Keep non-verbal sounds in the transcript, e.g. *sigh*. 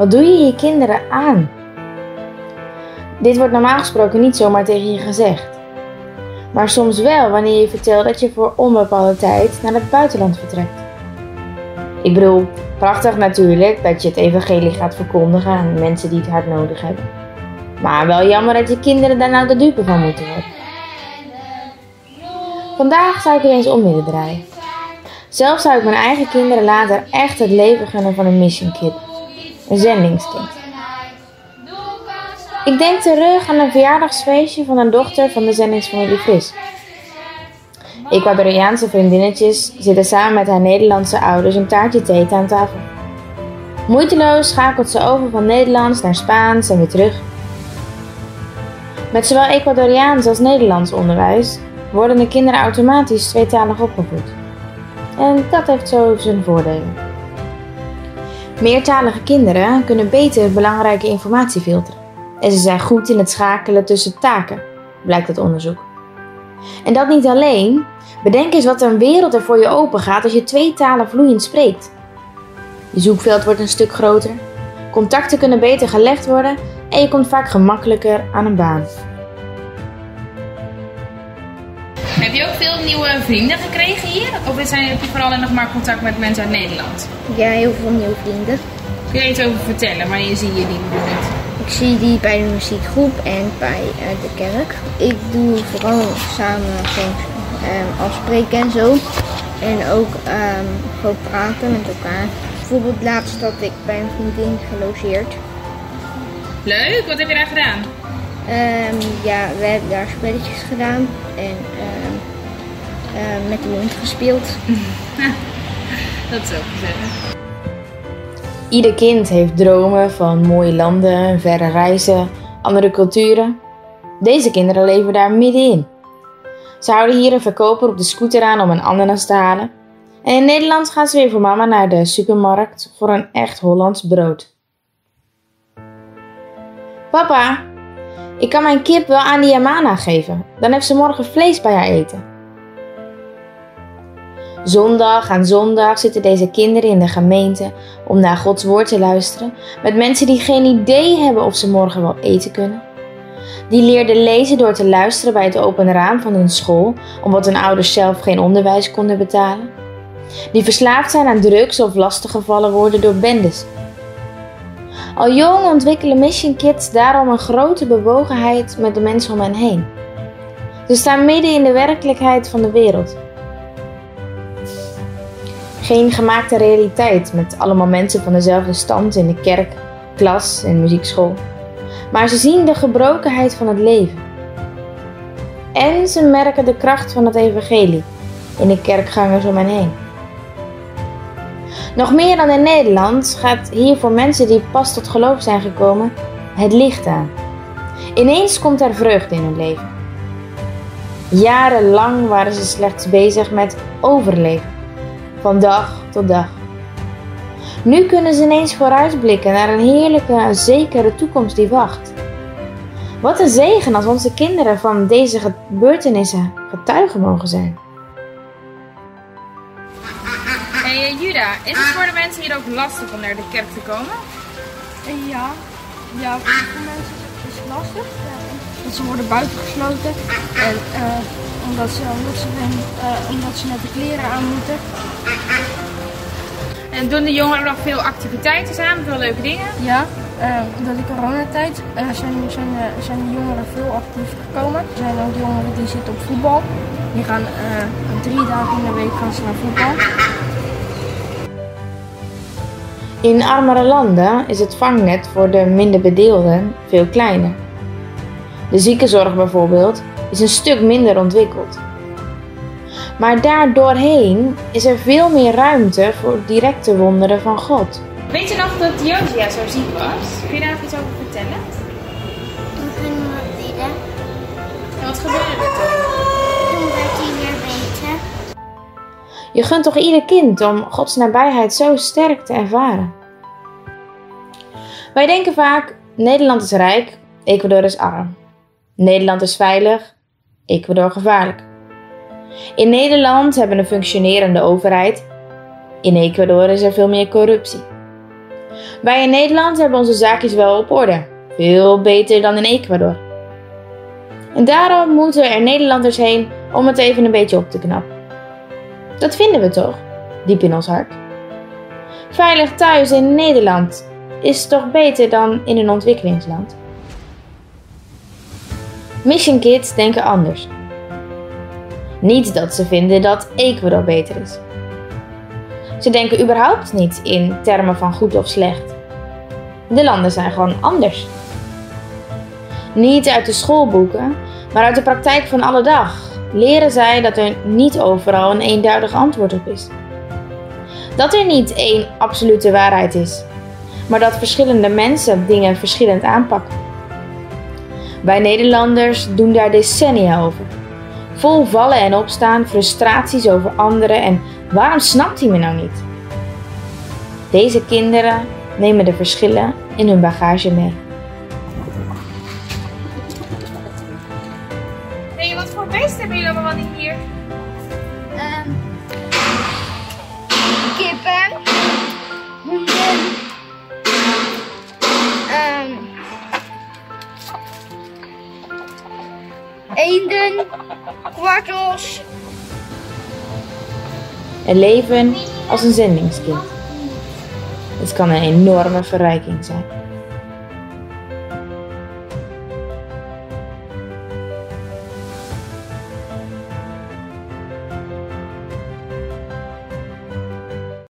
Wat doe je je kinderen aan? Dit wordt normaal gesproken niet zomaar tegen je gezegd. Maar soms wel wanneer je vertelt dat je voor onbepaalde tijd naar het buitenland vertrekt. Ik bedoel, prachtig natuurlijk dat je het evangelie gaat verkondigen aan mensen die het hard nodig hebben. Maar wel jammer dat je kinderen daar nou de dupe van moeten worden. Vandaag zou ik er eens om willen draaien. Zelf zou ik mijn eigen kinderen later echt het leven gunnen van een mission kid. Een zendingskind. Ik denk terug aan een verjaardagsfeestje van een dochter van de zendingsfamilie Fris. Ecuadoriaanse vriendinnetjes zitten samen met haar Nederlandse ouders een taartje thee aan tafel. Moeiteloos schakelt ze over van Nederlands naar Spaans en weer terug. Met zowel Ecuadoriaans als Nederlands onderwijs worden de kinderen automatisch tweetalig opgevoed. En dat heeft zo zijn voordelen. Meertalige kinderen kunnen beter belangrijke informatie filteren. En ze zijn goed in het schakelen tussen taken, blijkt uit onderzoek. En dat niet alleen. Bedenk eens wat een wereld er voor je open gaat als je twee talen vloeiend spreekt. Je zoekveld wordt een stuk groter, contacten kunnen beter gelegd worden en je komt vaak gemakkelijker aan een baan. Nieuwe vrienden gekregen hier? Of zijn je vooral nog maar contact met mensen uit Nederland? Ja, heel veel nieuwe vrienden. Kun je iets over vertellen? Wanneer zie je die bijvoorbeeld? Ik zie die bij de muziekgroep en bij uh, de kerk. Ik doe vooral samen gewoon um, afspreken en zo. En ook um, gewoon praten met elkaar. Bijvoorbeeld laatst dat ik bij een vriendin gelogeerd. Leuk, wat heb je daar gedaan? Um, ja, we hebben daar spelletjes gedaan en met de hond gespeeld. *laughs* dat is ook gezellig. Ieder kind heeft dromen van mooie landen, verre reizen, andere culturen. Deze kinderen leven daar middenin. Ze houden hier een verkoper op de scooter aan om een ananas te halen. En in Nederland gaan ze weer voor mama naar de supermarkt voor een echt Hollands brood. Papa, ik kan mijn kip wel aan die Amana geven. Dan heeft ze morgen vlees bij haar eten. Zondag aan zondag zitten deze kinderen in de gemeente om naar Gods woord te luisteren met mensen die geen idee hebben of ze morgen wel eten kunnen. Die leerden lezen door te luisteren bij het open raam van hun school, omdat hun ouders zelf geen onderwijs konden betalen. Die verslaafd zijn aan drugs of lastiggevallen worden door bendes. Al jong ontwikkelen Mission Kids daarom een grote bewogenheid met de mensen om hen heen. Ze staan midden in de werkelijkheid van de wereld. Geen gemaakte realiteit met allemaal mensen van dezelfde stand in de kerk, klas en muziekschool. Maar ze zien de gebrokenheid van het leven. En ze merken de kracht van het evangelie in de kerkgangers om hen heen. Nog meer dan in Nederland gaat hier voor mensen die pas tot geloof zijn gekomen het licht aan. Ineens komt er vreugde in hun leven. Jarenlang waren ze slechts bezig met overleven van dag tot dag. Nu kunnen ze ineens vooruitblikken naar een heerlijke, zekere toekomst die wacht. Wat een zegen als onze kinderen van deze gebeurtenissen getuigen mogen zijn. Hey eh, Juda, is het voor de mensen hier ook lastig om naar de kerk te komen? Eh, ja, ja voor sommige mensen is het lastig. Ja. Ze worden buitengesloten en uh, omdat ze, omdat ze, uh, omdat ze net de kleren aan moeten. En doen de jongeren nog veel activiteiten samen, veel leuke dingen? Ja, uh, door de coronatijd uh, zijn, zijn, zijn de jongeren veel actief gekomen. Er zijn ook jongeren die zitten op voetbal. Die gaan drie dagen in de week gaan ze naar voetbal. In armere landen is het vangnet voor de minder bedeelden veel kleiner. De ziekenzorg bijvoorbeeld is een stuk minder ontwikkeld. Maar daardoorheen is er veel meer ruimte voor directe wonderen van God. Weet je nog dat Josia zo ziek was? Kun je daar nog iets over vertellen? Toen ging we bidden. En wat gebeurde er toen? Toen werd hij weer beter. Je gunt toch ieder kind om Gods nabijheid zo sterk te ervaren? Wij denken vaak, Nederland is rijk, Ecuador is arm. Nederland is veilig, Ecuador gevaarlijk. In Nederland hebben we een functionerende overheid. In Ecuador is er veel meer corruptie. Wij in Nederland hebben onze zaakjes wel op orde. Veel beter dan in Ecuador. En daarom moeten er Nederlanders heen om het even een beetje op te knappen. Dat vinden we toch, diep in ons hart. Veilig thuis in Nederland is toch beter dan in een ontwikkelingsland? Mission Kids denken anders. Niet dat ze vinden dat Ecuador beter is. Ze denken überhaupt niet in termen van goed of slecht. De landen zijn gewoon anders. Niet uit de schoolboeken, maar uit de praktijk van alle dag leren zij dat er niet overal een eenduidig antwoord op is. Dat er niet één absolute waarheid is, maar dat verschillende mensen dingen verschillend aanpakken. Wij Nederlanders doen daar decennia over. Vol vallen en opstaan, frustraties over anderen en waarom snapt hij me nou niet? Deze kinderen nemen de verschillen in hun bagage mee. Hé, hey, wat voor beesten hebben jullie allemaal niet hier? Eenden, kwartels, Een leven als een zendingskind. Het kan een enorme verrijking zijn.